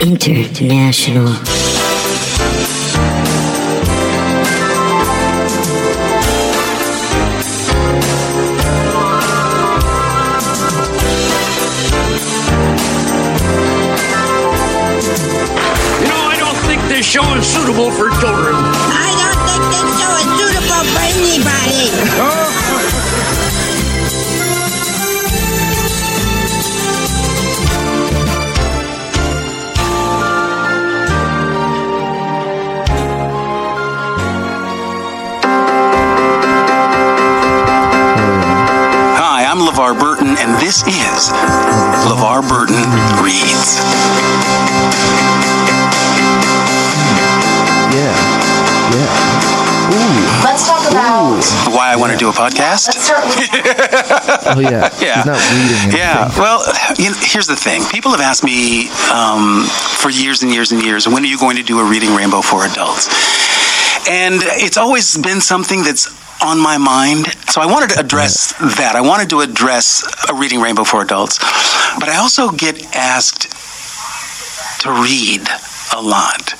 International. You know, I don't think this show is suitable for to do a podcast? Let's start with Oh yeah. Yeah. He's not reading anything. Yeah, well, you know, here's the thing. People have asked me um, for years and years and years, when are you going to do a reading rainbow for adults? And it's always been something that's on my mind. So I wanted to address that. I wanted to address a reading rainbow for adults. But I also get asked to read a lot.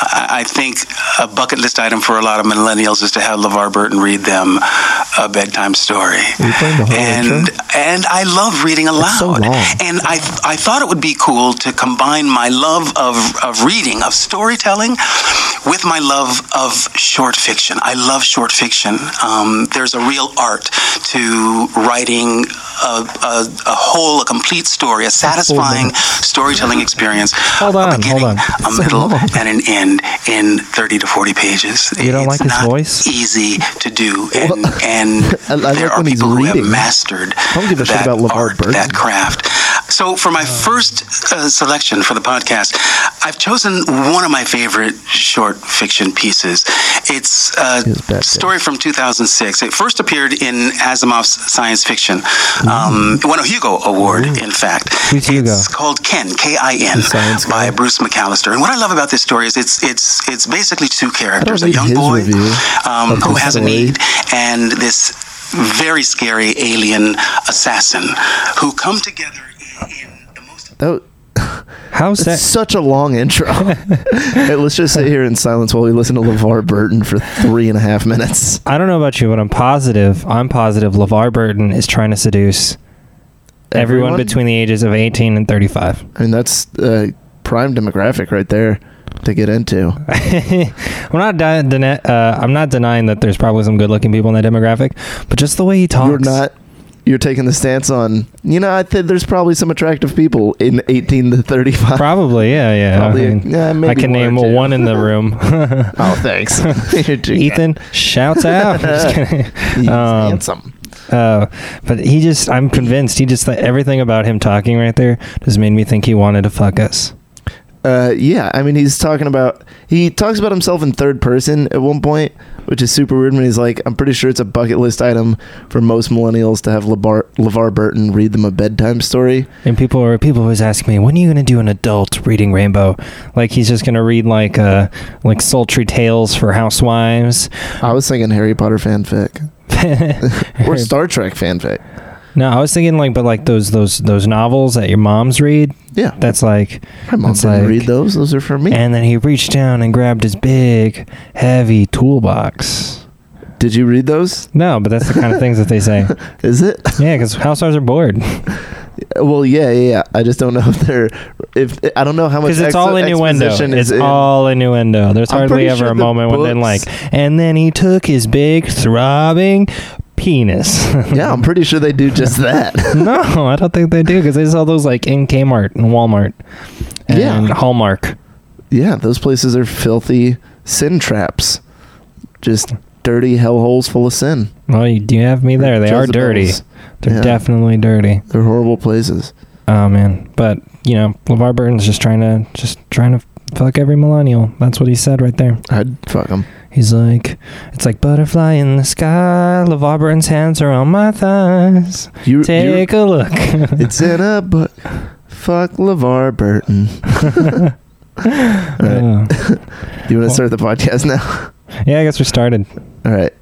I I think a bucket list item for a lot of millennials is to have LeVar Burton read them a bedtime story. Are you playing the whole and and I love reading aloud. so. And I I thought it would be cool to combine my love of, of reading, of storytelling, with my love of short fiction. I love short fiction. Um, there's a real art to writing a, a, a whole, a complete story, a satisfying storytelling experience. Hold on, a beginning, hold on. a middle, and an end in 30 to 40 pages. You don't it's like his voice? easy to do, and, and I- I there like are people who have mastered don't give a shit that art, that craft. So for my first uh, selection for the podcast, I've chosen one of my favorite short fiction pieces. It's a His bad story from 2006. It first appeared in Asimov's science fiction. Um, it won a Hugo Award, in fact. Who's Hugo? It's called Kin, K-I-N, The by guy. Bruce McAllister. And what I love about this story is it's it's it's basically two characters: a young boy um, who has a need, and this very scary alien assassin who come together in, in the most That, How's that's that? such a long intro. hey, let's just sit here in silence while we listen to LeVar Burton for three and a half minutes. I don't know about you, but I'm positive. I'm positive LeVar Burton is trying to seduce everyone, Everyone? between the ages of 18 and 35. I mean, that's uh, prime demographic right there to get into. I'm not di- deni- uh, I'm not denying that there's probably some good-looking people in that demographic, but just the way he talks. You're not. You're taking the stance on. You know, I think there's probably some attractive people in 18 to 35. Probably, yeah, yeah. Probably, I, mean, yeah, maybe I can name one in the room. Oh, thanks. Ethan shouts out. He's Um, handsome. Uh, but he just, I'm convinced, he just, everything about him talking right there just made me think he wanted to fuck us. Uh, yeah, I mean, he's talking about he talks about himself in third person at one point, which is super weird. When he's like, "I'm pretty sure it's a bucket list item for most millennials to have LeVar, LeVar Burton read them a bedtime story." And people are people always ask me, when are you going to do an adult reading Rainbow? Like he's just going to read like uh like sultry tales for housewives. I was thinking Harry Potter fanfic or Star Trek fanfic. no, I was thinking like, but like those those those novels that your moms read. Yeah, That's like, my mom didn't like- read those. Those are for me. and then he reached down and grabbed his big, heavy toolbox. Did you read those? No, but that's the kind of things that they say. Is it? Yeah, because house housewives are bored. well, yeah, yeah, yeah. I just don't know if they're if I don't know how much Because it's ex- all innuendo. It's in- all innuendo. There's I'm hardly ever sure a moment when they're like, and then he took his big throbbing penis. Yeah, I'm pretty sure they do just that. no, I don't think they do because they sell those like in Kmart and Walmart and Yeah. Hallmark. Yeah, those places are filthy sin traps. Just dirty hellholes full of sin. Well, you do have me there. They are dirty. They're Yeah. definitely dirty. They're horrible places. Oh man, but you know, LeVar Burton's just trying to just trying to fuck every millennial. That's what he said right there. I'd fuck them. He's like, it's like butterfly in the sky. LeVar Burton's hands are on my thighs. You, Take a look. it's in a but. Fuck LeVar Burton. Uh, You want to start the podcast now? yeah, I guess we started. All right.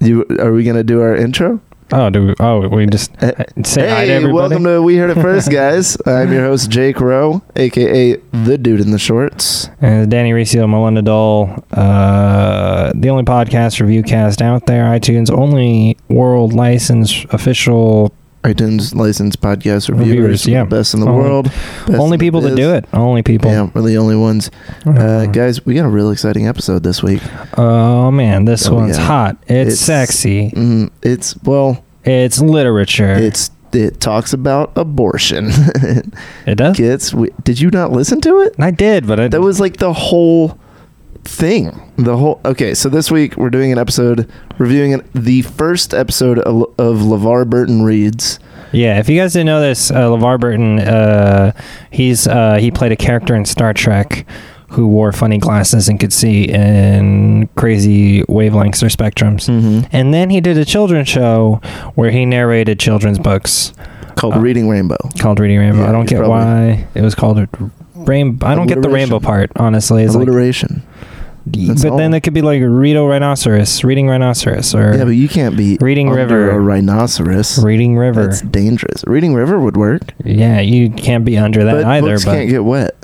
You are we gonna do our intro? Oh, do we, oh we just uh, say hi to everybody. welcome to We Heard It First, guys. I'm your host, Jake Rowe, aka the dude in the shorts. and Danny Riccio, Melinda Dole, uh, the only podcast review cast out there, iTunes, only world licensed official, iTunes licensed podcast Reviewers, reviewers, yeah. the best in the Only- world. only people that do it. Only people. Yeah, we're the only ones. Uh, Uh, guys, we got a real exciting episode this week. oh man, this Oh, one's yeah. hot. It's, It's- sexy. Mm, it's well, It's literature. it's it talks about abortion. it does. Kids, we, did you not listen to it? I did, but I, That was like the whole thing. The whole okay. So this week we're doing an episode reviewing an, the first episode of, of LeVar Burton reads. Yeah, if you guys didn't know this, uh, LeVar Burton, uh, he's uh, he played a character in Star Trek who wore funny glasses and could see in crazy wavelengths or spectrums. Mhm. And then he did a children's show where he narrated children's books called Uh, Reading Rainbow. called Reading Rainbow. Yeah, I don't get probably- why it was called rainbow. I don't get the rainbow part, honestly. It's like, Alliteration. That's but then it could be like Rito Rhinoceros, Reading Rhinoceros, or yeah, but you can't be Reading under River. a rhinoceros. Reading River. That's dangerous. Reading River would work, yeah, you can't be under that but either. books But can't get wet,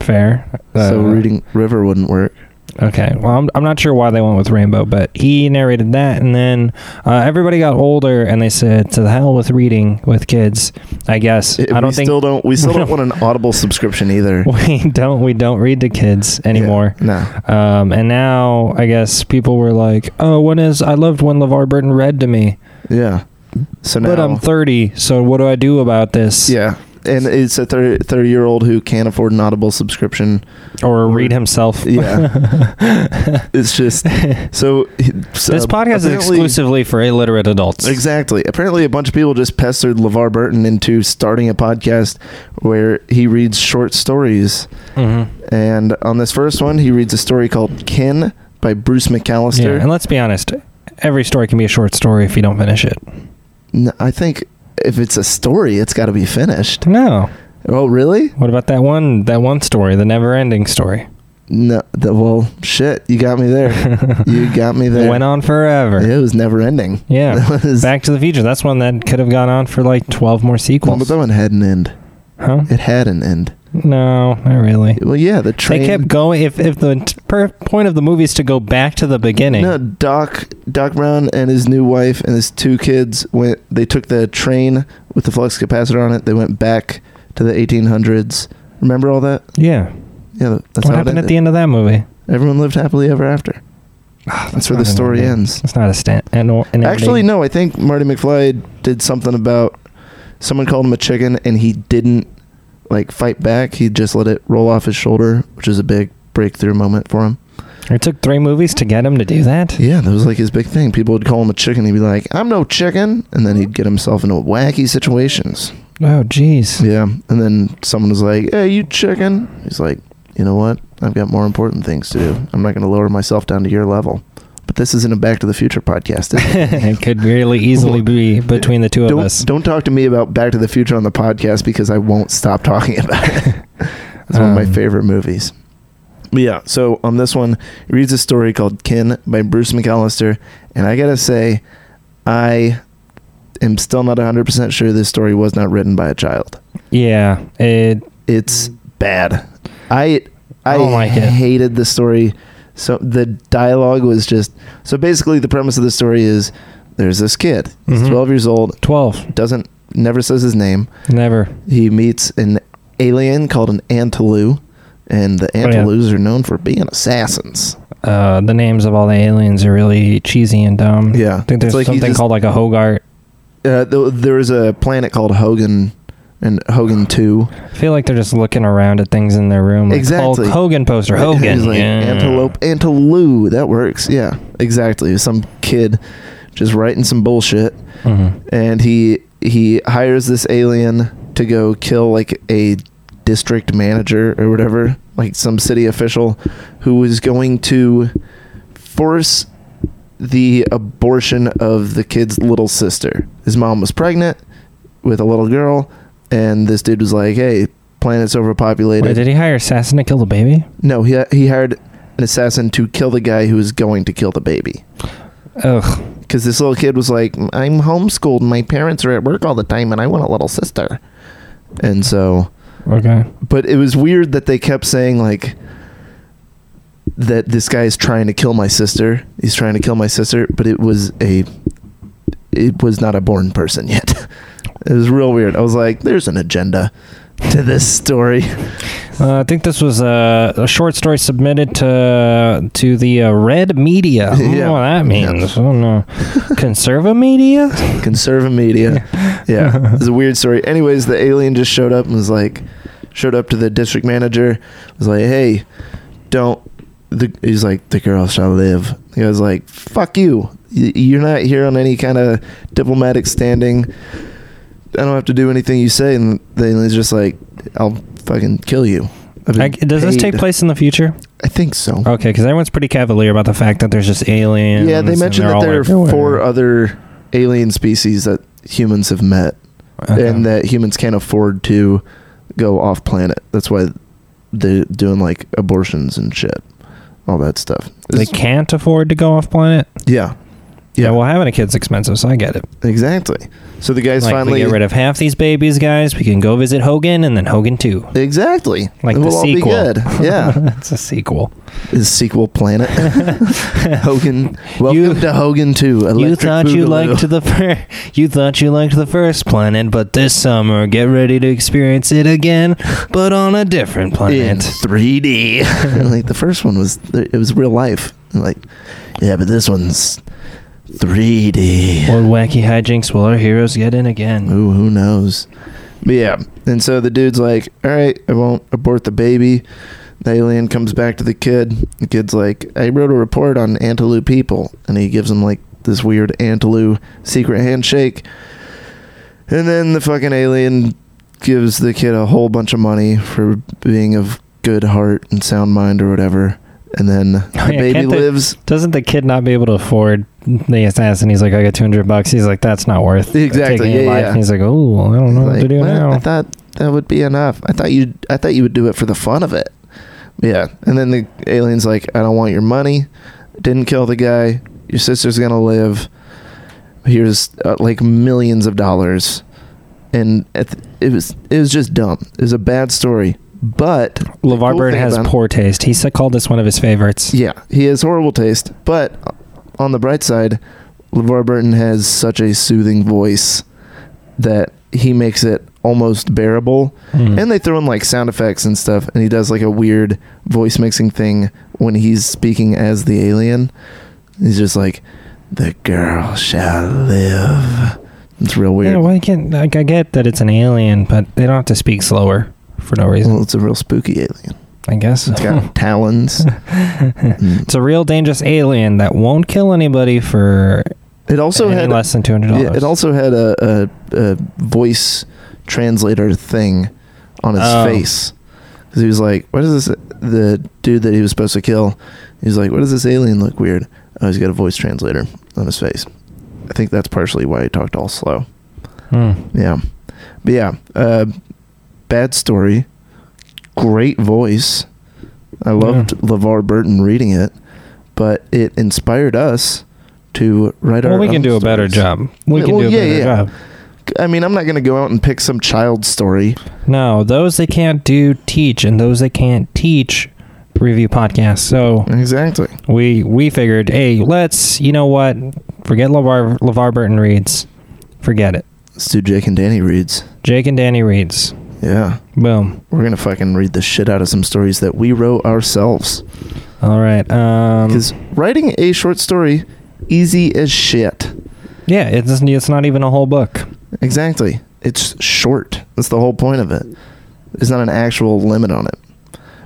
fair. so Uh, Reading River wouldn't work. Okay. Well, I'm, I'm not sure why they went with Rainbow, but he narrated that, and then uh, everybody got older, and they said, "To the hell with reading with kids." I guess It- I don't we think still don't. We still don't want an Audible subscription either we don't we don't read to kids anymore. Yeah, no. Um, and now I guess people were like, "Oh, when is I loved when LeVar Burton read to me, Yeah. So now, but I'm 30, so what do I do about this?" yeah, and it's a 30 year old who can't afford an Audible subscription. Or read himself. Yeah, it's just so. so this podcast is exclusively for illiterate adults. Exactly. Apparently, a bunch of people just pestered LeVar Burton into starting a podcast where he reads short stories. Mhm. And on this first one, he reads a story called Kin by Bruce McAllister. Yeah, McAllister. and let's be honest. Every story can be a short story if you don't finish it. I think if it's a story, it's got to be finished. No. Oh, really? What about that one? That one story, the never-ending story. No. The, well, shit. You got me there. you got me there. It went on forever. It was never ending. Yeah. Back to the Future. That's one that could have gone on for like twelve more sequels. but that one had an end. huh? It had an end. No, not really. Well, yeah, the train. They kept going. If if the t- per point of the movie is to go back to the beginning, No, Doc Doc Brown and his new wife and his two kids went. They took the train with the flux capacitor on it. They went back to the 1800s. Remember all that? yeah. Yeah, that's what happened at the end of that movie? Everyone lived happily ever after. Ah, that's where the not an story ends. It's not a stand. An, an Actually, no. I think Marty McFly did something about someone called him a chicken, and he didn't like fight back. He just let it roll off his shoulder, which is a big breakthrough moment for him. It took three movies to get him to do that. Yeah, that was like his big thing. People would call him a chicken. He'd be like, "I'm no chicken," and then he'd get himself into wacky situations. Oh, jeez. Yeah, and then someone was like, "Hey, you chicken?" He's like, "You know what? I've got more important things to do. I'm not going to lower myself down to your level." But this isn't a Back to the Future podcast. is it? it could really easily be between the two of don't us. don't talk to me about Back to the Future on the podcast because I won't stop talking about it. it's one of my Um, favorite movies. But yeah, so on this one, he reads a story called Kin by Bruce McAllister, and I gotta say, I am still not 100% sure this story was not written by a child. Yeah, it. It's bad. I I don't like it. hated the story. So the dialogue was just so basically the premise of the story is there's this kid. He's Mhm. 12 years old, 12. doesn't never says his name. Never. He meets an alien called an Antilu, and the Oh, yeah. Antilus are known for being assassins. Uh, the names of all the aliens are really cheesy and dumb. Yeah. I think It's there's like something just- called like a Hogarth. Uh, th- there was a planet called Hogan, and Hogan Two. I feel like they're just looking around at things in their room. Like Exactly. Hulk Hogan poster. Hogan. Like yeah. antelope, antilu. That works. Yeah, exactly. Some kid just writing some bullshit, Mhm. and he he hires this alien to go kill like a district manager or whatever, like some city official, who is going to force the abortion of the kid's little sister. His mom was pregnant with a little girl, and this dude was like, "Hey, planet's overpopulated." Wait, did he hire an Assassin to kill the baby? No, he he hired an assassin to kill the guy who was going to kill the baby Ugh. because this little kid was like, "I'm homeschooled. My parents are at work all the time, and I want a little sister." And so, Okay. but it was weird that they kept saying like that this guy is trying to kill my sister. He's trying to kill my sister, but it was a it was not a born person yet. it was real weird. I was like, "There's an agenda to this story." Uh, I think this was a, a short story submitted to to the uh, Red Media. I don't Yeah. know what that means. I don't know. Conserva Media? Conserva media. Yeah, it's a weird story. Anyways, the alien just showed up and was like, showed up to the district manager, was like, "Hey, don't." The, he's like, "The girl shall live." He was like, "Fuck you! You're not here on any kind of diplomatic standing. I don't have to do anything you say." And the alien's just like, "I'll fucking kill you." Been does this take place in the future? I think so. Okay, because everyone's pretty cavalier about the fact that there's just aliens. yeah, they mentioned that there are four other alien species that humans have met. Okay. and that humans can't afford to go off planet. That's why they're doing like abortions and shit, all that stuff. they can't afford to go off planet. yeah, Yeah, well, having a kid's expensive, so I get it. exactly. So the guys Like, finally we get rid of half these babies, guys. We can go visit Hogan and then Hogan two. exactly Like It the all be sequel. good. Yeah, it's a sequel. is sequel planet Hogan. Welcome You- to Hogan Two. you Electric thought you Boogaloo. liked the fir- you thought you liked the first planet, but this summer get ready to experience it again, but on a different in planet. 3D. like the first one was, it was real life. Like, yeah, but this one's 3D. Or wacky hijinks will our heroes get in again? Ooh, who knows? But yeah, and so the dude's like, "All right, I won't abort the baby." The alien comes back to the kid. The kid's like, "I wrote a report on Antelope people," and he gives him like this weird Antelope secret handshake. And then the fucking alien gives the kid a whole bunch of money for being of good heart and sound mind or whatever. And then the yeah, baby lives. Doesn't the kid not be able to afford the assassin? He's like, I got two hundred bucks. He's like, that's not worth Exactly, taking yeah, yeah. And he's like, oh, I don't know what to do "Well, I thought that would be enough. I thought you I thought you would do it for the fun of it. Yeah. And then the alien's like, I don't want your money. Didn't kill the guy. Your sister's gonna live. Here's uh, like millions of dollars. And th- it was it was just dumb. It was a bad story. But LeVar cool Burton has poor taste. He said, called this one of his favorites. Yeah, he has horrible taste. But on the bright side, LeVar Burton has such a soothing voice that he makes it almost bearable. Hmm. And they throw in like sound effects and stuff, and he does like a weird voice mixing thing when he's speaking as the alien. He's just like, "The girl shall live." It's real weird. Yeah, why can't like I get that it's an alien, but they don't have to speak slower for no reason. well, it's a real spooky alien. I guess It's got talons. Mm. it's a real dangerous alien that won't kill anybody for It also had less than two hundred dollars. It also had a, a, a voice translator thing on his Oh. face because he was like, "What is this?" The dude that he was supposed to kill, he's like, "What does this alien look weird?" Oh, he's got a voice translator on his face. I think that's partially why he talked all slow. Hmm. Yeah, but yeah, uh, bad story. Great voice. I loved LeVar Burton reading it, but it inspired us to write our. Well, we can do a better job. We Yeah, can well, do a yeah, better yeah. job. I mean, I'm not going to go out and pick some child story. No, those they can't do teach, and those they can't teach review podcasts. So Exactly. we we figured, hey, let's you know what, forget Levar Levar Burton reads, forget it. Let's do Jake and Danny reads. Jake and Danny reads. Yeah. Boom. We're going to fucking read the shit out of some stories that we wrote ourselves. All right. Um, Because writing a short story, easy as shit. yeah, it's it's not even a whole book. Exactly. It's short. That's the whole point of it. There's not an actual limit on it.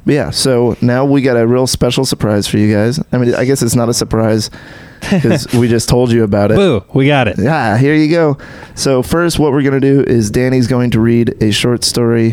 But yeah, so now we got a real special surprise for you guys. I mean, I guess it's not a surprise because we just told you about it. Boo, we got it. Yeah, here you go. So first, what we're gonna do is Danny's going to read a short story.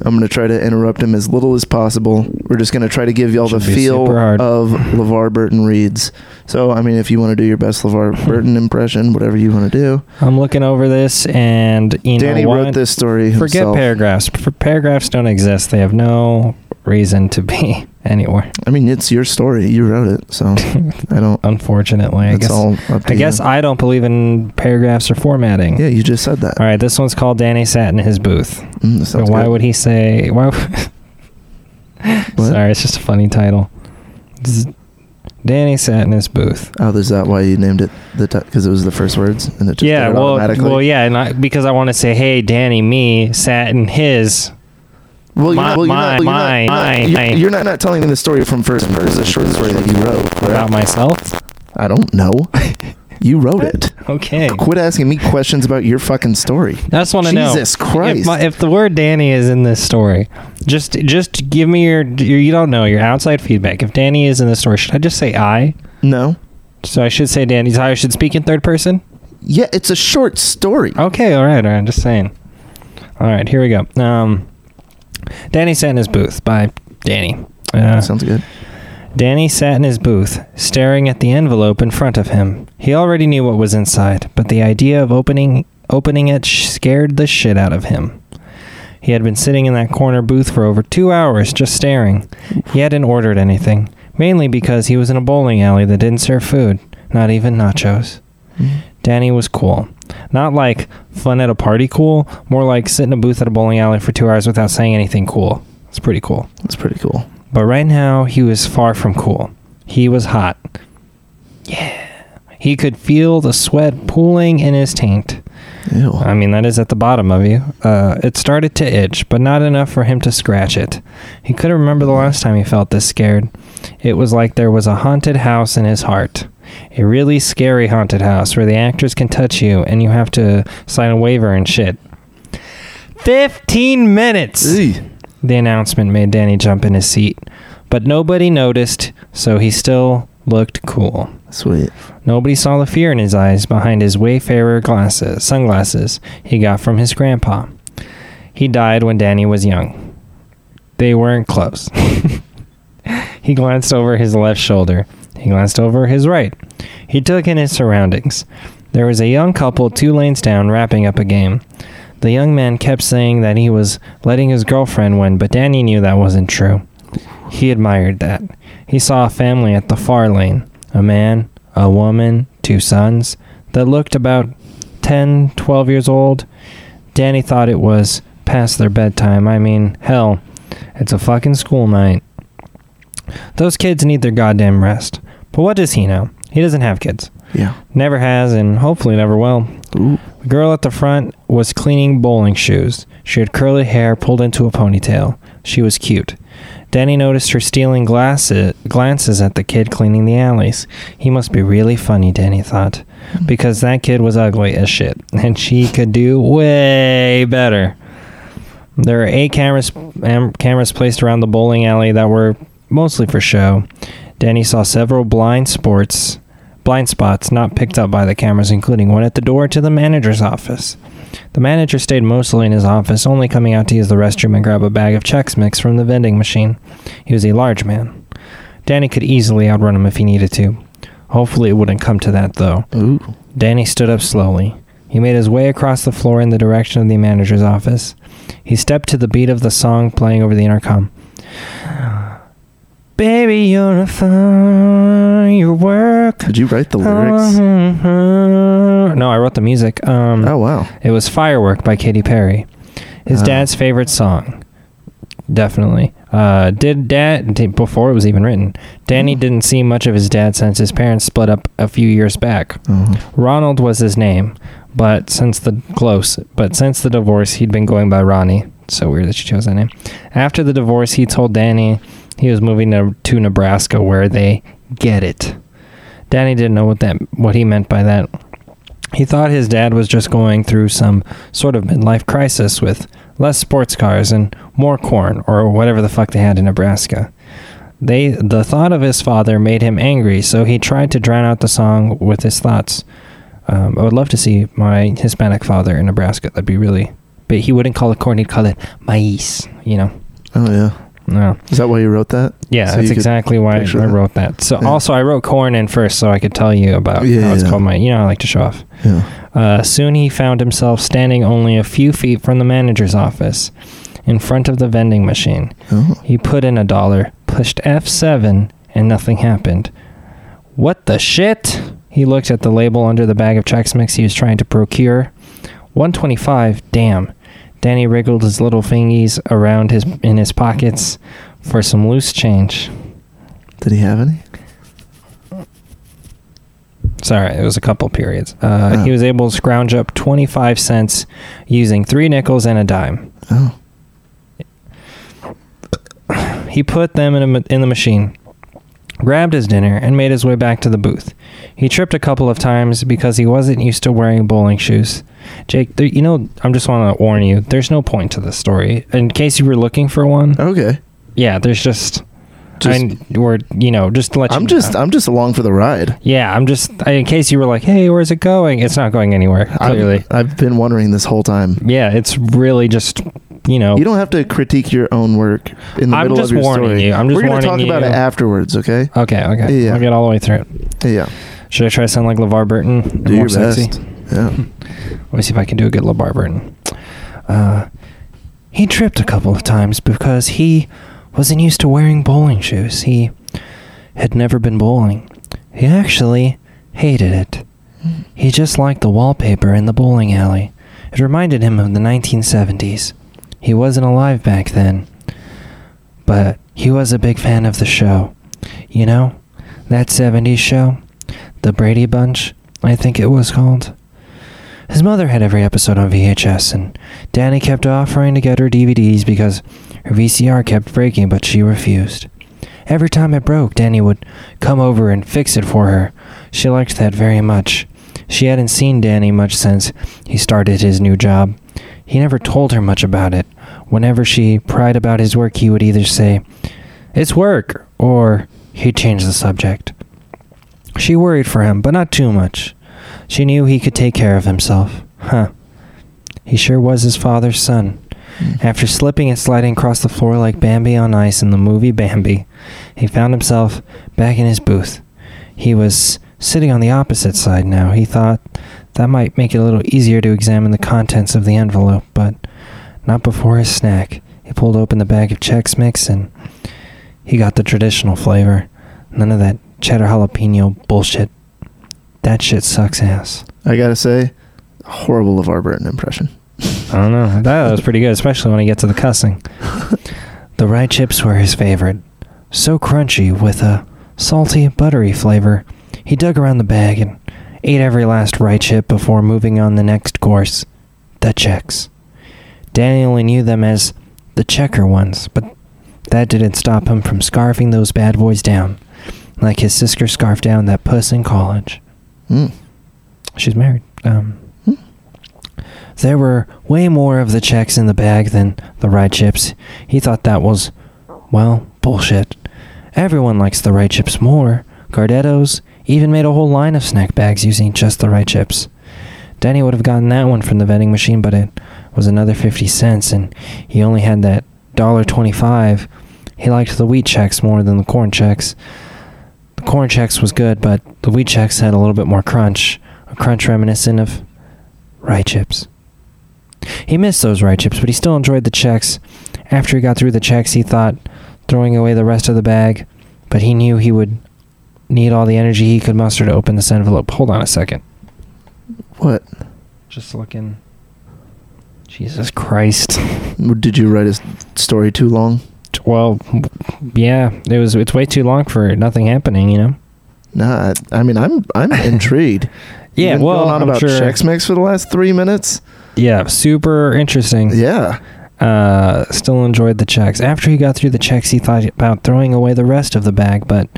I'm gonna try to interrupt him as little as possible. We're just gonna try to give y'all the Should feel of LeVar Burton reads. So I mean, if you want to do your best LeVar Burton impression, whatever you want to do. I'm looking over this, and you Danny know wrote this story Forget himself. paragraphs. Paragraphs don't exist. They have no reason to be anywhere. I mean, it's your story. You wrote it, so I don't. Unfortunately, I guess. all up to I guess you. I don't believe in paragraphs or formatting. Yeah, you just said that. All right, this one's called Danny sat in his booth. Mm, So why good. would he say? Why? Sorry, it's just a funny title. Danny sat in his booth. Oh, is that why you named it the because it was the first words and it just yeah, well, well, yeah, and I, because I want to say, hey, Danny, me sat in his. Well, you're not, well, you're my- not, my- you're not, you're, you're not, not telling me the story from first person. It's a short story that you wrote. About myself? I don't know. You wrote it. Okay. Quit asking me questions about your fucking story. I just want to know. Jesus Christ. If, my, if the word Danny is in this story, just just give me your, your you don't know your outside feedback. If Danny is in the story, should I just say I? No. So I should say Danny's. I should speak in third person. Yeah, it's a short story. Okay, all right, all right. I'm just saying. All right, here we go. Um, Danny sat in his booth by Danny. Uh, Sounds good. Danny sat in his booth, staring at the envelope in front of him. He already knew what was inside, but the idea of opening opening it scared the shit out of him. He had been sitting in that corner booth for over two hours, just staring. He hadn't ordered anything, mainly because he was in a bowling alley that didn't serve food, not even nachos. Danny was cool. Not like fun at a party cool, more like sit in a booth at a bowling alley for two hours without saying anything cool. It's pretty cool. It's pretty cool. But right now, he was far from cool. He was hot. Yeah. He could feel the sweat pooling in his taint. Ew. I mean, that is at the bottom of you. Uh, it started to itch, but not enough for him to scratch it. He couldn't remember the last time he felt this scared. It was like there was a haunted house in his heart. A really scary haunted house where the actors can touch you and you have to sign a waiver and shit. 15 minutes! Eey. The announcement made Danny jump in his seat, but nobody noticed, so he still looked cool. Sweet. Nobody saw the fear in his eyes behind his Wayfarer glasses, sunglasses he got from his grandpa. He died when Danny was young. They weren't close. he glanced over his left shoulder. He glanced over his right. He took in his surroundings. There was a young couple two lanes down wrapping up a game. The young man kept saying that he was letting his girlfriend win, but Danny knew that wasn't true. He admired that. He saw a family at the far lane a man, a woman, two sons that looked about 10, 12 years old. Danny thought it was past their bedtime. I mean, hell, it's a fucking school night. Those kids need their goddamn rest. But what does he know? He doesn't have kids. Yeah. Never has, and hopefully never will. Ooh. The girl at the front was cleaning bowling shoes. She had curly hair pulled into a ponytail. She was cute. Danny noticed her stealing glasses, glances at the kid cleaning the alleys. He must be really funny, Danny thought, hmm. because that kid was ugly as shit, and she could do way better. There are eight cameras, am, cameras placed around the bowling alley that were mostly for show. Danny saw several blind sports, blind spots not picked up by the cameras, including one at the door to the manager's office. The manager stayed mostly in his office, only coming out to use the restroom and grab a bag of Chex Mix from the vending machine. He was a large man. Danny could easily outrun him if he needed to. Hopefully, it wouldn't come to that, though. Ooh. Danny stood up slowly. He made his way across the floor in the direction of the manager's office. He stepped to the beat of the song playing over the intercom. Baby, you're a firework. Did you write the lyrics? No, I wrote the music. Um, Oh wow. It was Firework by Katy Perry. His Oh. dad's favorite song. Definitely. Uh, did dad before it was even written? Danny didn't see much of his dad since his parents split up a few years back. Uh-huh. Ronald was his name, but since the close, but since the divorce, he'd been going by Ronnie. So weird that she chose that name. After the divorce, he told Danny he was moving to, to Nebraska, where they get it. Danny didn't know what that what he meant by that. He thought his dad was just going through some sort of midlife crisis with less sports cars and more corn or whatever the fuck they had in Nebraska. They the thought of his father made him angry, so he tried to drown out the song with his thoughts. Um, I would love to see my Hispanic father in Nebraska. That'd be really, but he wouldn't call it corn. He'd call it maíz. You know. Oh yeah. No. Is that why you wrote that? Yeah, So that's exactly why I that? wrote that. So Yeah. also I wrote corn in first, so I could tell you about Yeah, how it's yeah. called. My, you know, I like to show off. Yeah. Uh, soon he found himself standing only a few feet from the manager's office, in front of the vending machine. Oh. He put in a dollar, pushed F7, and nothing happened. What the shit? He looked at the label under the bag of Chex Mix he was trying to procure. 125, damn. Danny wriggled his little fingies around his in his pockets for some loose change. Did he have any? Sorry, it was a couple periods. Uh, Oh. He was able to scrounge up 25 cents using three nickels and a dime. Oh. He put them in, a, in the machine, grabbed his dinner, and made his way back to the booth. He tripped a couple of times because he wasn't used to wearing bowling shoes. Jake, there, you know, I'm just want to warn you. There's no point to this story. In case you were looking for one, Okay. yeah, there's just, Just- I, or you know, just to let you. I'm just know. I'm just along for the ride. yeah, I'm just in case you were like, hey, where's it going? It's not going anywhere. I've- Clearly, I've, been wondering this whole time. yeah, it's really just, you know, You don't have to critique your own work in the I'm middle of your warning story. you. I'm just We're gonna talk warning about you. it afterwards, okay? Okay, okay. Yeah. I'll get all the way through it. Yeah. Should I try to sound like LeVar Burton? and Do more your sexy? best. Yeah. Let me see if I can do a good LeVar Burton. Uh, he tripped a couple of times because he wasn't used to wearing bowling shoes. He had never been bowling. He actually hated it. He just liked the wallpaper in the bowling alley. It reminded him of the 1970s. He wasn't alive back then, but he was a big fan of the show. You know, that 70s show? The Brady Bunch, I think it was called. His mother had every episode on VHS, and Danny kept offering to get her DVDs because her VCR kept breaking, but she refused. Every time it broke, Danny would come over and fix it for her. She liked that very much. She hadn't seen Danny much since he started his new job. He never told her much about it. Whenever she pried about his work, he would either say, It's work, or he'd change the subject. She worried for him, but not too much. She knew he could take care of himself. Huh. He sure was his father's son. Hmm. After slipping and sliding across the floor like Bambi on ice in the movie Bambi, he found himself back in his booth. He was sitting on the opposite side now. He thought that might make it a little easier to examine the contents of the envelope, but not before his snack. He pulled open the bag of Chex Mix and he got the traditional flavor. None of that cheddar jalapeno bullshit. That shit sucks ass. I gotta say, horrible LeVar Burton impression. I don't know. That was pretty good, especially when he gets to the cussing. the rye chips were his favorite. So crunchy with a salty, buttery flavor. He dug around the bag and ate every last right chip before moving on the next course. The Chex. Danny only knew them as the checker ones, but that didn't stop him from scarfing those bad boys down, like his sister scarfed down that puss in college. Mm. She's married. Um, there were way more of the Chex in the bag than the rye chips. He thought that was, well, bullshit. Everyone likes the rye chips more. Gardettos even made a whole line of snack bags using just the rye chips. Danny would have gotten that one from the vending machine, but it was another 50 cents, and he only had that $1.25. He liked the wheat Chex more than the corn Chex. The corn Chex was good, but the wheat Chex had a little bit more crunch, a crunch reminiscent of rye chips. He missed those rye chips, but he still enjoyed the Chex. After he got through the Chex, he thought throwing away the rest of the bag, but he knew he would need all the energy he could muster to open this envelope. Hold on a second. What? Just looking. Jesus Christ. Did you write a s- story too long? Well, yeah, it was. It's way too long for nothing happening. You know. Nah, I I mean, I'm I'm intrigued. Yeah, You've been well, going on I'm about sure. Chex Mix for the last three minutes. Yeah, super interesting. Yeah, Uh, still enjoyed the Chex. After he got through the Chex, he thought about throwing away the rest of the bag, but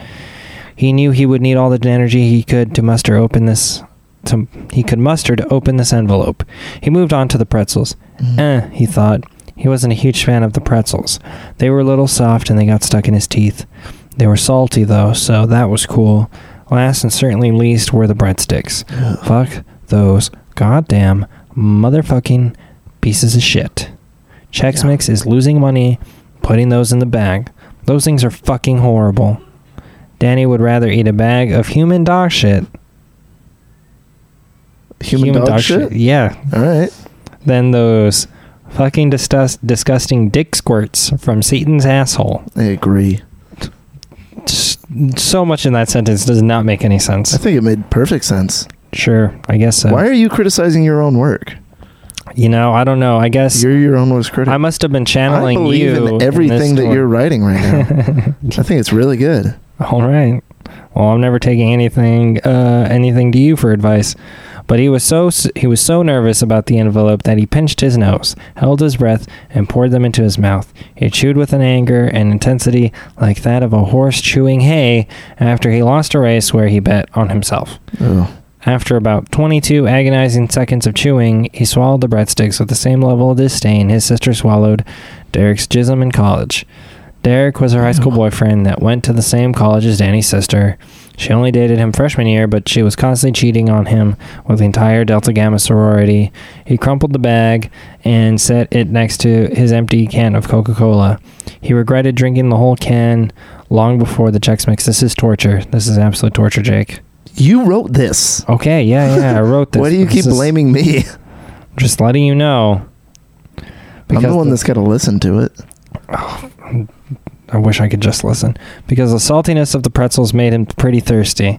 he knew he would need all the energy he could to muster open this. To he could muster to open this envelope. He moved on to the pretzels. Eh, he thought. He wasn't a huge fan of the pretzels. They were a little soft and they got stuck in his teeth. They were salty though, so that was cool. Last and certainly least were the breadsticks. Fuck those goddamn motherfucking pieces of shit. Chex Yeah. Mix is losing money putting those in the bag. Those things are fucking horrible. Danny would rather eat a bag of human dog shit. human, dog, shit. Yeah. All right. Than those fucking disgust- disgusting dick squirts from Satan's asshole. I agree. so much in that sentence does not make any sense. I think it made perfect sense. Sure, I guess so. Why are you criticizing your own work? You know, I don't know. I guess You're your own worst critic. I must have been channeling I believe you in everything that story. you're writing right now. I think it's really good. All right. Well, I'm never taking anything uh, anything to you for advice. But he was so he was so nervous about the envelope that he pinched his nose, held his breath, and poured them into his mouth. He chewed with an anger and intensity like that of a horse chewing hay after he lost a race where he bet on himself. Oh. After about 22 agonizing seconds of chewing, he swallowed the breadsticks with the same level of disdain his sister swallowed Derek's jism in college. Derek was her high school oh. boyfriend that went to the same college as Danny's sister. She only dated him freshman year, but she was constantly cheating on him with the entire Delta Gamma sorority. He crumpled the bag and set it next to his empty can of Coca Cola. He regretted drinking the whole can long before the Chex Mix. This is torture. This is absolute torture, Jake. You wrote this. Okay, yeah, yeah, I wrote this. Why do you This keep is- blaming me? Just letting you know. I'm the one that's got to listen to it. I wish I could just listen. Because the saltiness of the pretzels made him pretty thirsty.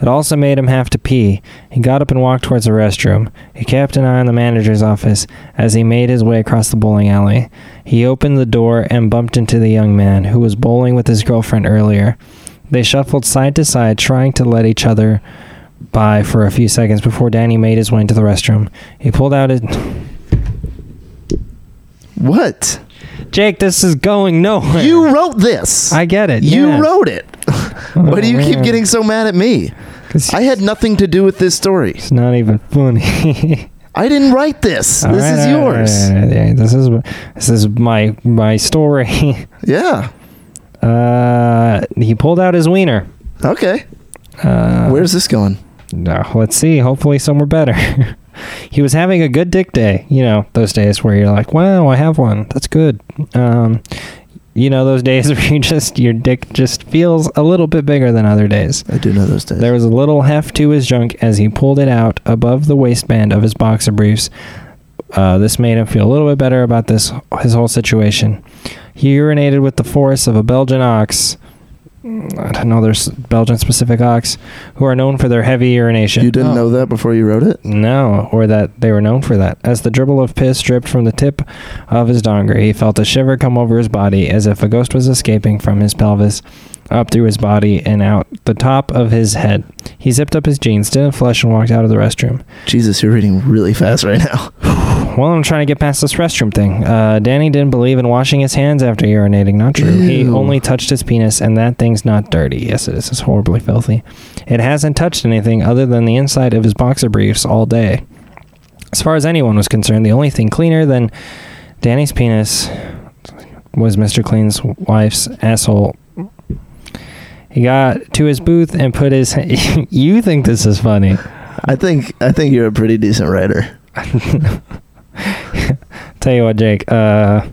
It also made him have to pee. He got up and walked towards the restroom. He kept an eye on the manager's office as he made his way across the bowling alley. He opened the door and bumped into the young man who was bowling with his girlfriend earlier. They shuffled side to side, trying to let each other by for a few seconds before Danny made his way into the restroom. He pulled out his. What? Jake, this is going nowhere. You wrote this. I get it. You yeah. wrote it. Why do you keep getting so mad at me? I had nothing to do with this story. It's not even funny. I didn't write this. All this right, is yours. right, right, yeah, This is this is my my story. Yeah. Uh, he pulled out his wiener. Okay. Uh, Where's this going? no, let's see. Hopefully, somewhere better. he was having a good dick day. You know, those days where you're like, "Wow, I have one. That's good." Um, you know, those days where you just your dick just feels a little bit bigger than other days. I do know those days. There was a little heft to his junk as he pulled it out above the waistband of his boxer briefs. Uh, this made him feel a little bit better about this his whole situation. He urinated with the force of a Belgian ox. I don't know. There's Belgian specific ox who are known for their heavy urination. you didn't Oh. know that before you wrote it? No, or that they were known for that. As the dribble of piss dripped from the tip of his donger, he felt a shiver come over his body as if a ghost was escaping from his pelvis, up through his body and out the top of his head. He zipped up his jeans, didn't flush, and walked out of the restroom. Jesus, you're reading really fast right now. Well, I'm trying to get past this restroom thing. Uh, Danny didn't believe in washing his hands after urinating. Not true. He only touched his penis, and that thing's not dirty. Yes, it is. It's horribly filthy. It hasn't touched anything other than the inside of his boxer briefs all day. As far as anyone was concerned, the only thing cleaner than Danny's penis was Mr. Clean's wife's asshole. He got to his booth and put his. you think this is funny? I think I think you're a pretty decent writer. Tell you what, Jake. Uh,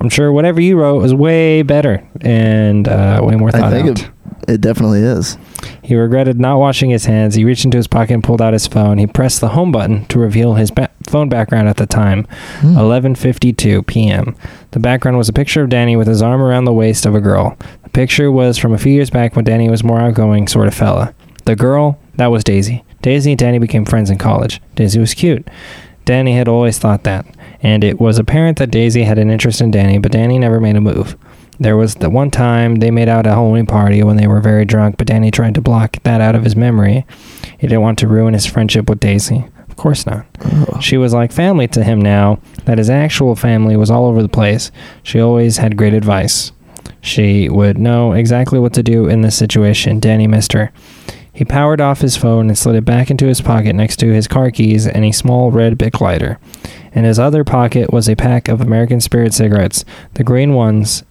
I'm sure whatever you wrote was way better and uh, way more I thought think out. it, it definitely is. He regretted not washing his hands. He reached into his pocket and pulled out his phone. He pressed the home button to reveal his ba- phone background at the time, Hmm. 11:52 p.m. The background was a picture of Danny with his arm around the waist of a girl. The picture was from a few years back when Danny was more outgoing sort of fella. The girl, that was Daisy. Daisy and Danny became friends in college. Daisy was cute. Danny had always thought that, and it was apparent that Daisy had an interest in Danny, but Danny never made a move. There was the one time they made out at a Halloween party when they were very drunk, but Danny tried to block that out of his memory. He didn't want to ruin his friendship with Daisy. Of course not. Oh. She was like family to him now that his actual family was all over the place. She always had great advice. She would know exactly what to do in this situation. Danny missed her. He powered off his phone and slid it back into his pocket next to his car keys and a small red Bic lighter. In his other pocket was a pack of American Spirit cigarettes, the green ones.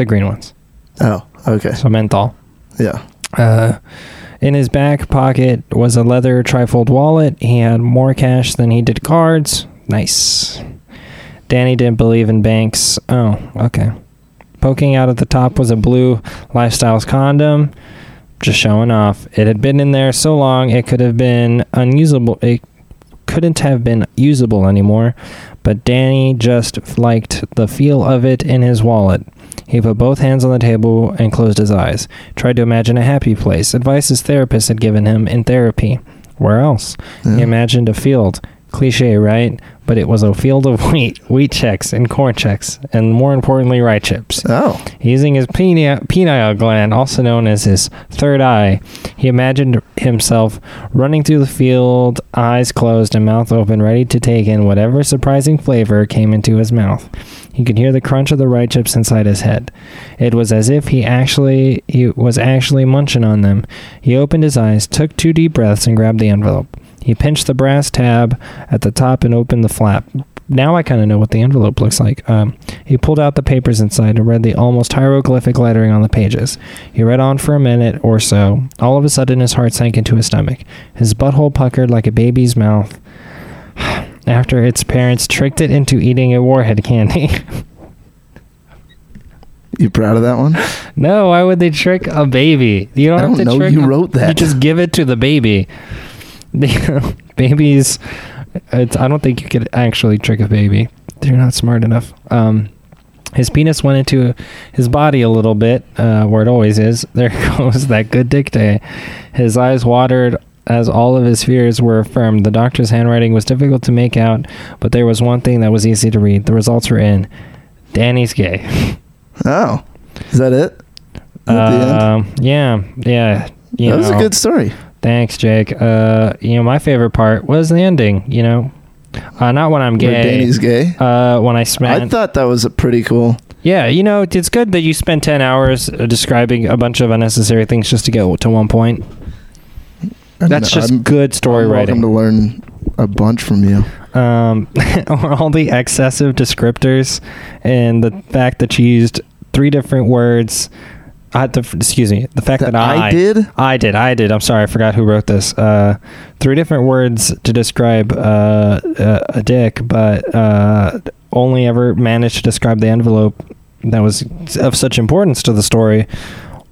The green ones. Oh, okay. So menthol. Yeah. Uh, in his back pocket was a leather trifold wallet. He had more cash than he did cards. Nice. Danny didn't believe in banks. Oh, okay. Poking out at the top was a blue Lifestyles condom. Just showing off. It had been in there so long it could have been unusable. It couldn't have been usable anymore, but Danny just liked the feel of it in his wallet. He put both hands on the table and closed his eyes. Tried to imagine a happy place, advice his therapist had given him in therapy. Where else? He imagined a field. Cliche, right? But it was a field of wheat, wheat Chex, and corn Chex, and more importantly, rye chips. Oh, Using his pineal, pineal gland, also known as his third eye, he imagined himself running through the field, eyes closed and mouth open, ready to take in whatever surprising flavor came into his mouth. He could hear the crunch of the rye chips inside his head. It was as if he actually he was actually munching on them. He opened his eyes, took two deep breaths, and grabbed the envelope. He pinched the brass tab at the top and opened the flap. Now I kind of know what the envelope looks like. Um, he pulled out the papers inside and read the almost hieroglyphic lettering on the pages. He read on for a minute or so. All of a sudden, his heart sank into his stomach. His butthole puckered like a baby's mouth after its parents tricked it into eating a warhead candy. you proud of that one? no, why would they trick a baby? You don't I have don't to know trick. you a- wrote that. You just give it to the baby. Babies. It's, I don't think you could actually trick a baby. They're not smart enough. Um, his penis went into his body a little bit, uh, where it always is. There goes that good dick day. His eyes watered as all of his fears were affirmed. The doctor's handwriting was difficult to make out, but there was one thing that was easy to read. The results were in. Danny's gay. Oh, is that it? At the end? Um, yeah, yeah. You that was a good story. Thanks, Jake. Uh, you know, my favorite part was the ending. You know, uh, not when I'm Where gay. Danny's gay. Uh, when I spent. I thought that was a pretty cool. yeah, you know, it's good that you spent ten hours uh, describing a bunch of unnecessary things just to get to one point. That's just I'm- good story I'm welcome to learn a bunch from you. um, all the excessive descriptors and the fact that you used three different words. I had to, excuse me, the fact that, That I did? I did, I did. I'm sorry, I forgot who wrote this. Uh, three different words to describe uh, uh, a dick, but uh, only ever managed to describe the envelope that was of such importance to the story.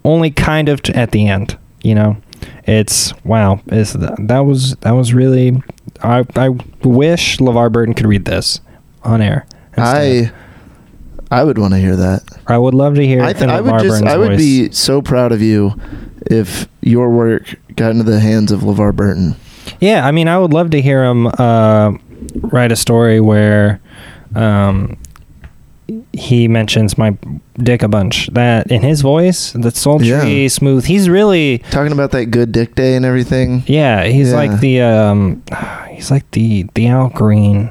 Only kind of t- at the end, you know. It's wow. It's that was that was really. I I wish LeVar Burton could read this on air. instead. I I would want to hear that. I would love to hear. I, th- I would just I would voice. be so proud of you if your work got into the hands of LeVar Burton. Yeah, I mean, I would love to hear him uh, write a story where um, he mentions my dick a bunch. That in his voice, that's sultry, Yeah. smooth. He's really, Talking about that good dick day and everything. yeah, he's Yeah. like the, um, he's like the the Al Green,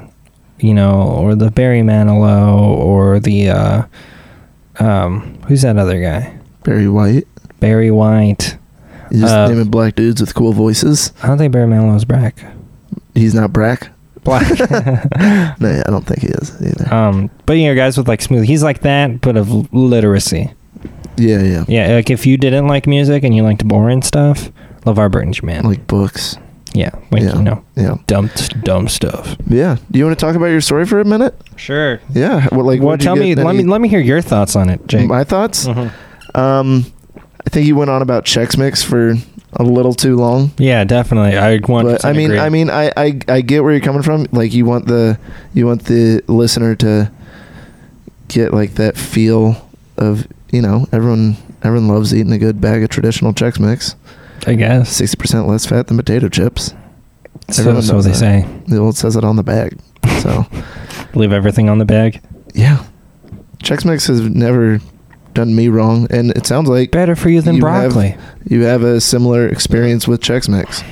you know, or the Barry Manilow, or the, uh, um, who's that other guy? Barry White. Barry White. You just Uh, naming black dudes with cool voices. I don't think Barry Manilow's black. He's not Brack. Black. No, I don't think he is either. Um, but you know, guys with like smooth, he's like that, but of l- literacy. yeah, yeah. Yeah, like if you didn't like music and you liked boring stuff, LeVar Burton's your man. Like books. Yeah, like yeah. you know, Yeah. dumb, dumb stuff. Yeah. Do you want to talk about your story for a minute? Sure. Yeah. Well, like, well, what'd you tell me. get Let me let me hear your thoughts on it, Jake. My thoughts. Mhm. Um, I think you went on about Chex Mix for a little too long. Yeah, definitely. I want. But I mean, I mean, I, I I get where you're coming from. Like you want the you want the listener to get like that feel of you know everyone everyone loves eating a good bag of traditional Chex Mix. I guess. Sixty percent less fat than potato chips. So, so they that. say. Well, it says it on the bag. So Leave everything on the bag. yeah, Chex Mix has never done me wrong, and it sounds like Better for you than You have- broccoli. you have a similar experience with Chex Mix.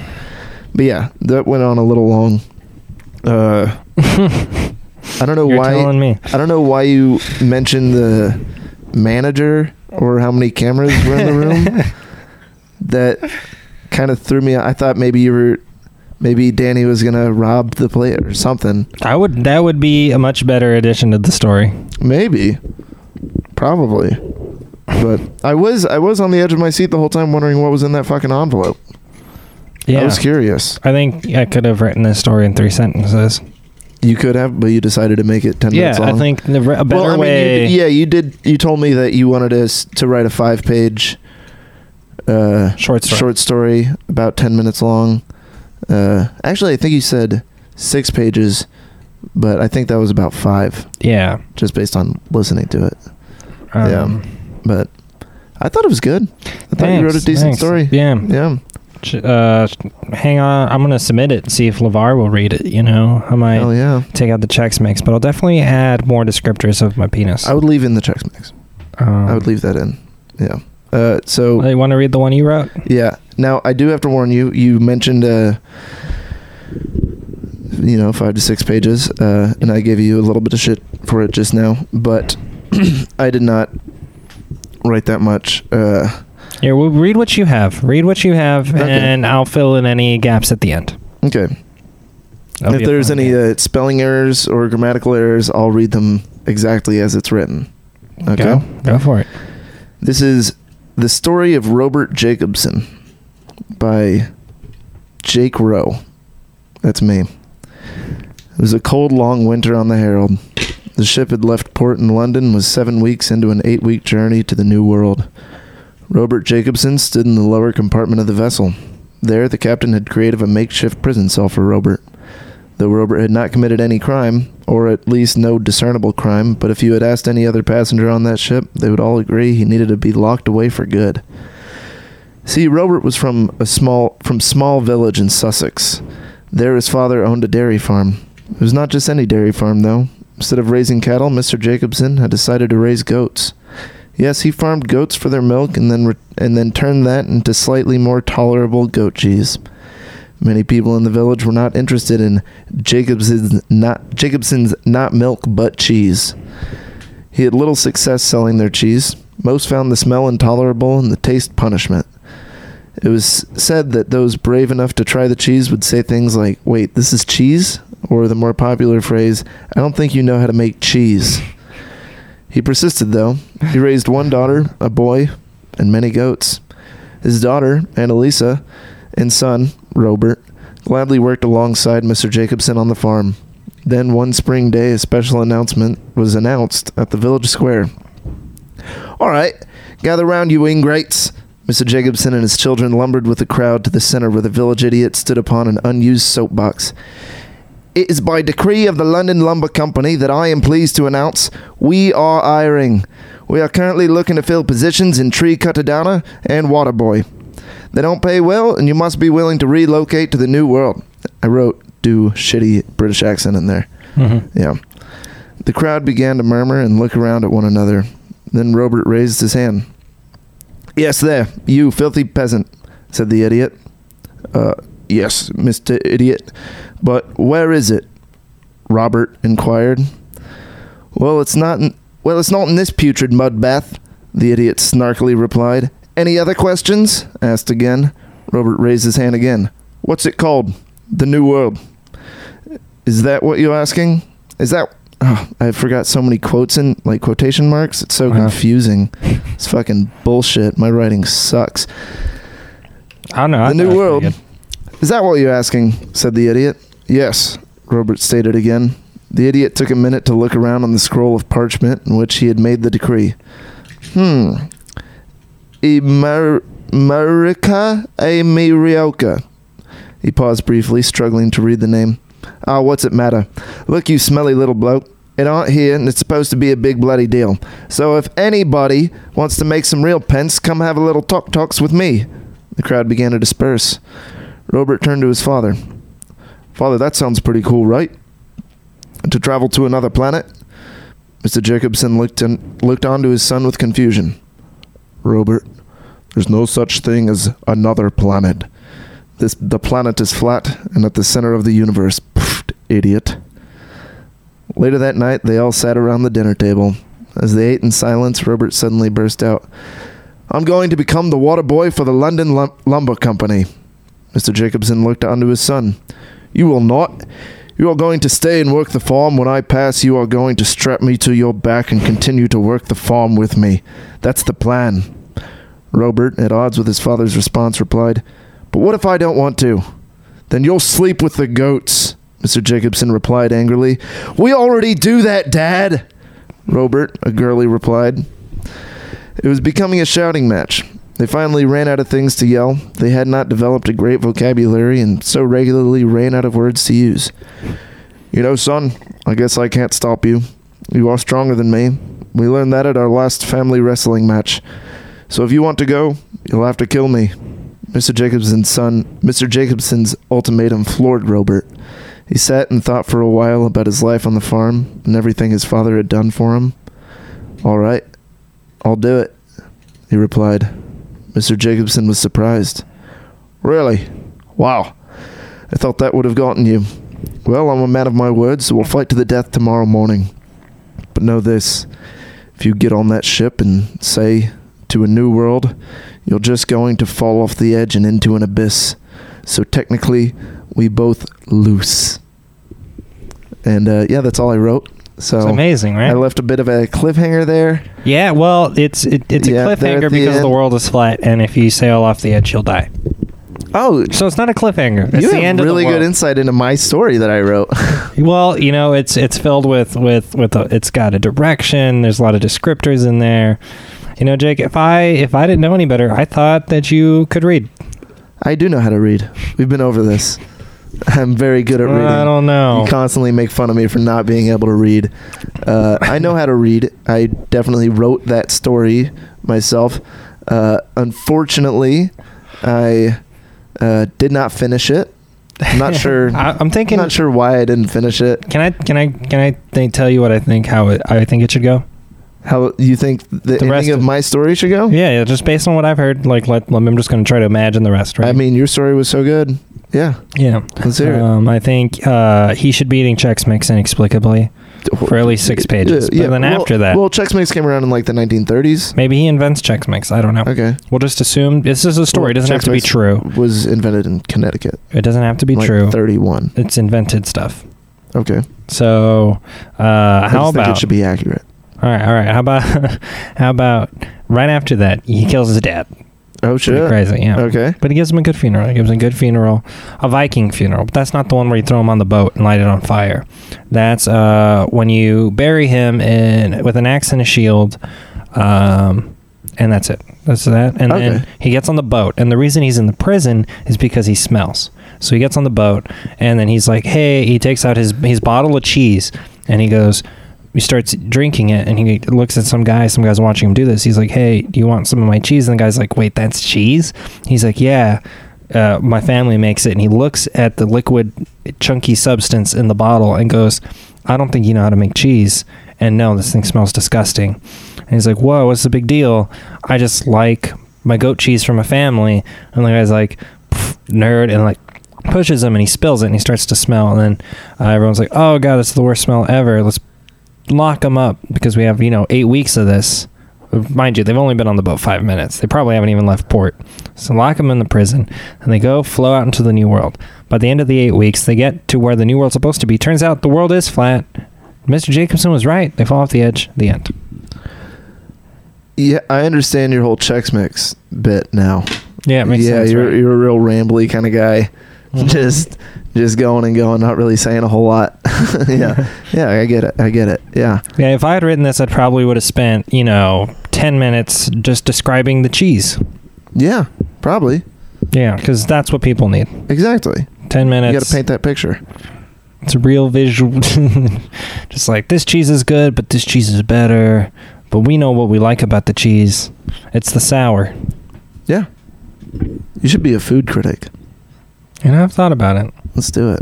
But yeah, that went on a little long. Uh, I don't know You're why. telling me. I don't know why you mentioned the manager or how many cameras were in the room. that kind of threw me. I thought maybe you were, maybe Danny was gonna rob the plate or something. I would. That would be a much better addition to the story. Maybe, probably. But I was I was on the edge of my seat the whole time, wondering what was in that fucking envelope. Yeah. I was curious. I think I could have written this story in three sentences. You could have, but you decided to make it ten Yeah, minutes long. I think the, a better well, I mean, way. you, yeah, you did. You told me that you wanted us to write a five-page uh, Short story. short story about ten minutes long. Uh, actually, I think you said six pages, but I think that was about five, Yeah. just based on listening to it. Um, yeah, but I thought it was good. I thought you wrote a decent thanks. story. Yeah. Yeah. Uh, hang on. I'm gonna submit it and see if LeVar will read it. You know, I might Oh yeah. take out the Chex Mix, but I'll definitely add more descriptors of my penis. I would leave in the Chex Mix. um, I would leave that in. Yeah. Uh, so You want to read the one you wrote? Yeah. Now I do have to warn you. You mentioned, uh, you know, five to six pages, uh, and I gave you a little bit of shit for it just now, but I did not write that much. Uh, Here, we'll read what you have. Read what you have, Okay. and I'll fill in any gaps at the end. okay. That'll if a there's fun any game. uh, spelling errors or grammatical errors, I'll read them exactly as it's written. Okay. go, go for it. This is the story of Robert Jacobson by Jake Rowe. That's me. It was a cold, long winter on the Herald. The ship had left port in London, was seven weeks into an eight week journey to the New World. Robert Jacobson stood in the lower compartment of the vessel. There, the captain had created a makeshift prison cell for Robert. Though Robert had not committed any crime, or at least no discernible crime, but if you had asked any other passenger on that ship, they would all agree he needed to be locked away for good. See, Robert was from a small from small village in Sussex. There his father owned a dairy farm. It was not just any dairy farm though. Instead of raising cattle, Mr. Jacobson had decided to raise goats. Yes, he farmed goats for their milk and then re- and then turned that into slightly more tolerable goat cheese. Many people in the village were not interested in Jacobson's not Jacobson's not milk but cheese. He had little success selling their cheese. Most found the smell intolerable and the taste punishment. It was said that those brave enough to try the cheese would say things like, "Wait, this is cheese?" or the more popular phrase, "I don't think you know how to make cheese." He persisted though. He raised one daughter, a boy, and many goats. His daughter, Annalisa, and son, Robert, gladly worked alongside Mr. Jacobson on the farm. Then one spring day, a special announcement was announced at the village square. All right, gather round, you ingrates. Mr. Jacobson and his children lumbered with the crowd to the center where the village idiot stood upon an unused soapbox. It is by decree of the London Lumber Company that I am pleased to announce we are hiring. We are currently looking to fill positions in tree cutter downer and water boy. They don't pay well, and you must be willing to relocate to the new world. I wrote do shitty British accent in there. Mm-hmm. Yeah. The crowd began to murmur and look around at one another. Then Robert raised his hand. Yes, there, you filthy peasant, said the idiot. Uh, yes, Mr. Idiot. But where is it? Robert inquired. Well, it's not in, well, it's not in this putrid mud bath, the idiot snarkily replied. Any other questions? asked again. Robert raised his hand again. What's it called? The New World. Is that what you're asking? Is that oh, I forgot so many quotes in like quotation marks. It's so Uh-huh. confusing. It's fucking bullshit. My writing sucks. I don't know. The thought New World. Is that what you're asking? said the idiot. Yes, Robert stated again. The idiot took a minute to look around on the scroll of parchment in which he had made the decree. Hmm. Emer- Emirioka. He paused briefly, struggling to read the name. Ah, what's it matter? Look, you smelly little bloke. It aren't here, and it's supposed to be a big bloody deal. So if anybody wants to make some real pence, come have a little talk talks with me. The crowd began to disperse. Robert turned to his father. Father, that sounds pretty cool, right? To travel to another planet? Mr. Jacobson looked in, looked on to his son with confusion. Robert, there's no such thing as another planet. This the planet is flat and at the center of the universe. Pfft, idiot. Later that night, they all sat around the dinner table. As they ate in silence, Robert suddenly burst out, I'm going to become the water boy for the London Lum- Lumber Company. Mr. Jacobson looked onto his son. You will not. You are going to stay and work the farm. When I pass, you are going to strap me to your back and continue to work the farm with me. That's the plan. Robert, at odds with his father's response, replied, But what if I don't want to? Then you'll sleep with the goats, Mr. Jacobson replied angrily. We already do that, Dad. Robert, a girlie, replied. It was becoming a shouting match. They finally ran out of things to yell. They had not developed a great vocabulary and so regularly ran out of words to use. You know, son, I guess I can't stop you. You are stronger than me. We learned that at our last family wrestling match. So if you want to go, you'll have to kill me. Mr. Jacobson's son, Mr. Jacobson's ultimatum floored Robert. He sat and thought for a while about his life on the farm and everything his father had done for him. All right, I'll do it, he replied. Mr. Jacobson was surprised. Really? Wow. I thought that would have gotten you. Well, I'm a man of my word, so we'll fight to the death tomorrow morning. But know this if you get on that ship and say to a new world, you're just going to fall off the edge and into an abyss. So technically, we both loose. And uh, yeah, that's all I wrote. So It's amazing, right? I left a bit of a cliffhanger there. yeah, well, it's it, it's a Yeah, cliffhanger the because the world is flat, and if you sail off the edge, you'll die. Oh, So it's not a cliffhanger. It's you the have end really of the good insight into my story that I wrote. Well, you know, it's it's filled with with with a, it's got a direction. There's a lot of descriptors in there. You know, Jake, if I if I didn't know any better, I thought that you could read. I do know how to read. We've been over this. I'm very good at reading. I don't know. You constantly make fun of me for not being able to read. Uh, I know how to read. I definitely wrote that story myself. Uh, unfortunately, I uh, did not finish it. I'm not sure. I, I'm I'm not sure why I didn't finish it. Can I can I can I think, tell you what I think how it, I think it should go? How you think the, The rest ending of my story should go? Yeah, yeah. Just based on what I've heard, like let, let- I'm just going to try to imagine the rest. Right? I mean, your story was so good. Yeah, yeah. let's hear it. Um, I think uh, he should be eating Chex Mix inexplicably for at least six pages. Yeah, but then well- after that, well, Chex Mix came around in like the 1930s. maybe he invents Chex Mix. I don't know. Okay, We'll just assume this is a story. It doesn't Chex have to be true. Was invented in Connecticut. It doesn't have to be like true. 31. It's invented stuff. Okay. So, uh, I how about? it should be accurate? All right, all right. How about? how about right after that, he kills his dad. Oh Pretty shit. crazy, yeah. Okay. But he gives him a good funeral. He gives him a good funeral, a Viking funeral. But that's not the one where you throw him on the boat and light it on fire. That's uh, when you bury him in with an axe and a shield, um, and that's it. That's that. And Okay. then he gets on the boat, and the reason he's in the prison is because he smells. So he gets on the boat, and then he's like, "Hey!" He takes out his his bottle of cheese, and he goes. He starts drinking it, and he looks at some guy. Some guy's watching him do this. He's like, "Hey, do you want some of my cheese?" And the guy's like, "Wait, that's cheese?" He's like, "Yeah, uh, my family makes it." And he looks at the liquid, chunky substance in the bottle and goes, "I don't think you know how to make cheese." And no, this thing smells disgusting. And he's like, "Whoa, what's the big deal? I just like my goat cheese from a family." And the guy's like, "Nerd," and like pushes him, and he spills it, and he starts to smell. And then uh, everyone's like, "Oh god, it's the worst smell ever. Let's lock them up because we have you know eight weeks of this." Mind you, they've only been on the boat five minutes. They probably haven't even left port. So lock them in the prison, and they go flow out into the new world. By the end of the eight weeks, they get to where the new world's supposed to be. Turns out the world is flat. Mr. Jacobson was right. They fall off the edge. The end. Yeah, I understand your whole Chex Mix bit now. Yeah, it makes yeah, sense. you're right? you're a real rambly kind of guy. Just just going and going, not really saying a whole lot. yeah. Yeah, I get it. I get it. Yeah. Yeah, if I had written this, I probably would have spent, you know, 10 minutes just describing the cheese. Yeah, probably. Yeah, because that's what people need. Exactly. 10 minutes. You got to paint that picture. It's a real visual. just like, this cheese is good, but this cheese is better. But we know what we like about the cheese. It's the sour. Yeah. You should be a food critic. And I've thought about it. Let's do it.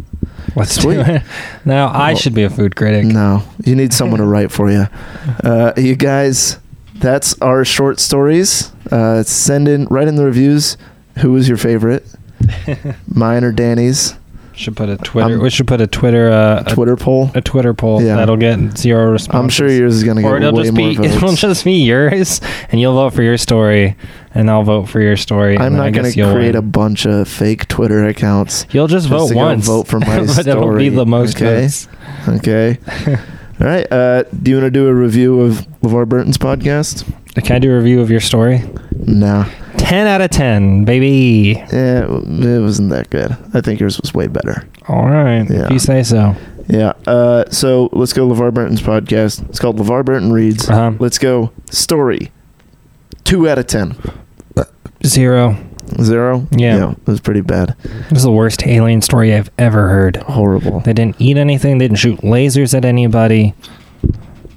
Let's Sweet. do it. Now, I Well, should be a food critic. No, you need someone to write for you. Uh, you guys, that's our short stories. Uh, send in, write in the reviews. Who was your favorite? Mine or Danny's? Should put a Twitter. I'm- we should put a Twitter. Uh, a, Twitter poll. a Twitter poll. Yeah. That'll get zero response. I'm sure yours is gonna or get it'll way just more be votes. it'll just be yours, and you'll vote for your story, and I'll vote for your story. I'm and I not gonna create a bunch of fake Twitter accounts. You'll just, just vote once. vote for my but it'll be the most okay? votes. Okay. All right. Uh, do you want to do a review of LeVar Burton's podcast? Can I do a review of your story? No. Ten out of ten, baby. Yeah, it wasn't that good. I think yours was way better. All right, Yeah. if you say so. Yeah. Uh, so let's go LeVar Burton's podcast. It's called LeVar Burton Reads. Uh-huh. Let's go story. Two out of ten. Zero. Zero? Yeah. it was pretty bad. This is the worst alien story I've ever heard. Horrible. They didn't eat anything. They didn't shoot lasers at anybody.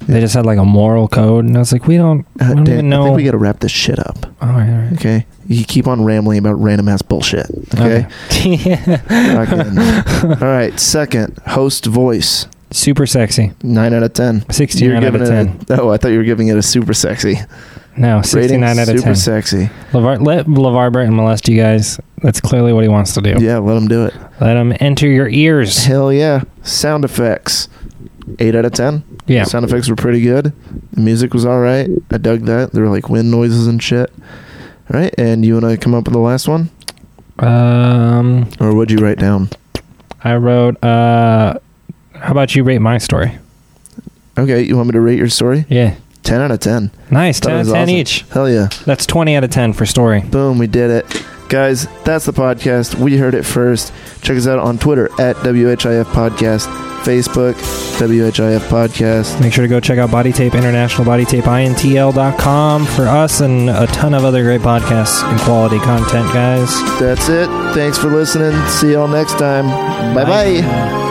They just had like a moral code, and I was like, we don't, we Uh, don't Dan, even know. I think we got to wrap this shit up. All right, all right. Okay, you keep on rambling about random ass bullshit. Okay. Fucking- All right. Second, host voice. Super sexy. Nine out of ten. 69 out of giving 10. it. A, oh, I thought you were giving it a super sexy. No, 69 Rating, out of super 10. sexy. LeVar, let LeVar Burton molest you guys. That's clearly what he wants to do. Yeah, let him do it. Let him enter your ears. Hell yeah. Sound effects. Eight out of ten. Yeah. Sound effects were pretty good. The music was all right. I dug that. There were like wind noises and shit. All right, and you want to come up with the last one, Um, or what'd you write down? I wrote, uh, how about you rate my story? Okay, you want me to rate your story? Yeah. Ten out of ten. Nice. Thought 10 out of 10 awesome. each. Hell yeah. That's 20 out of 10 for story. Boom, we did it. Guys, that's the podcast. We heard it first. Check us out on Twitter at WHIF Podcast, Facebook, WHIF Podcast. Make sure to go check out Body Tape International, bodytapeintl.com for us and a ton of other great podcasts and quality content, guys. That's it. Thanks for listening. See y'all next time. Bye bye.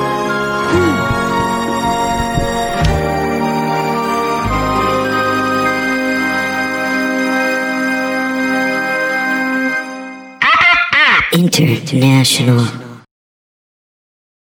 International.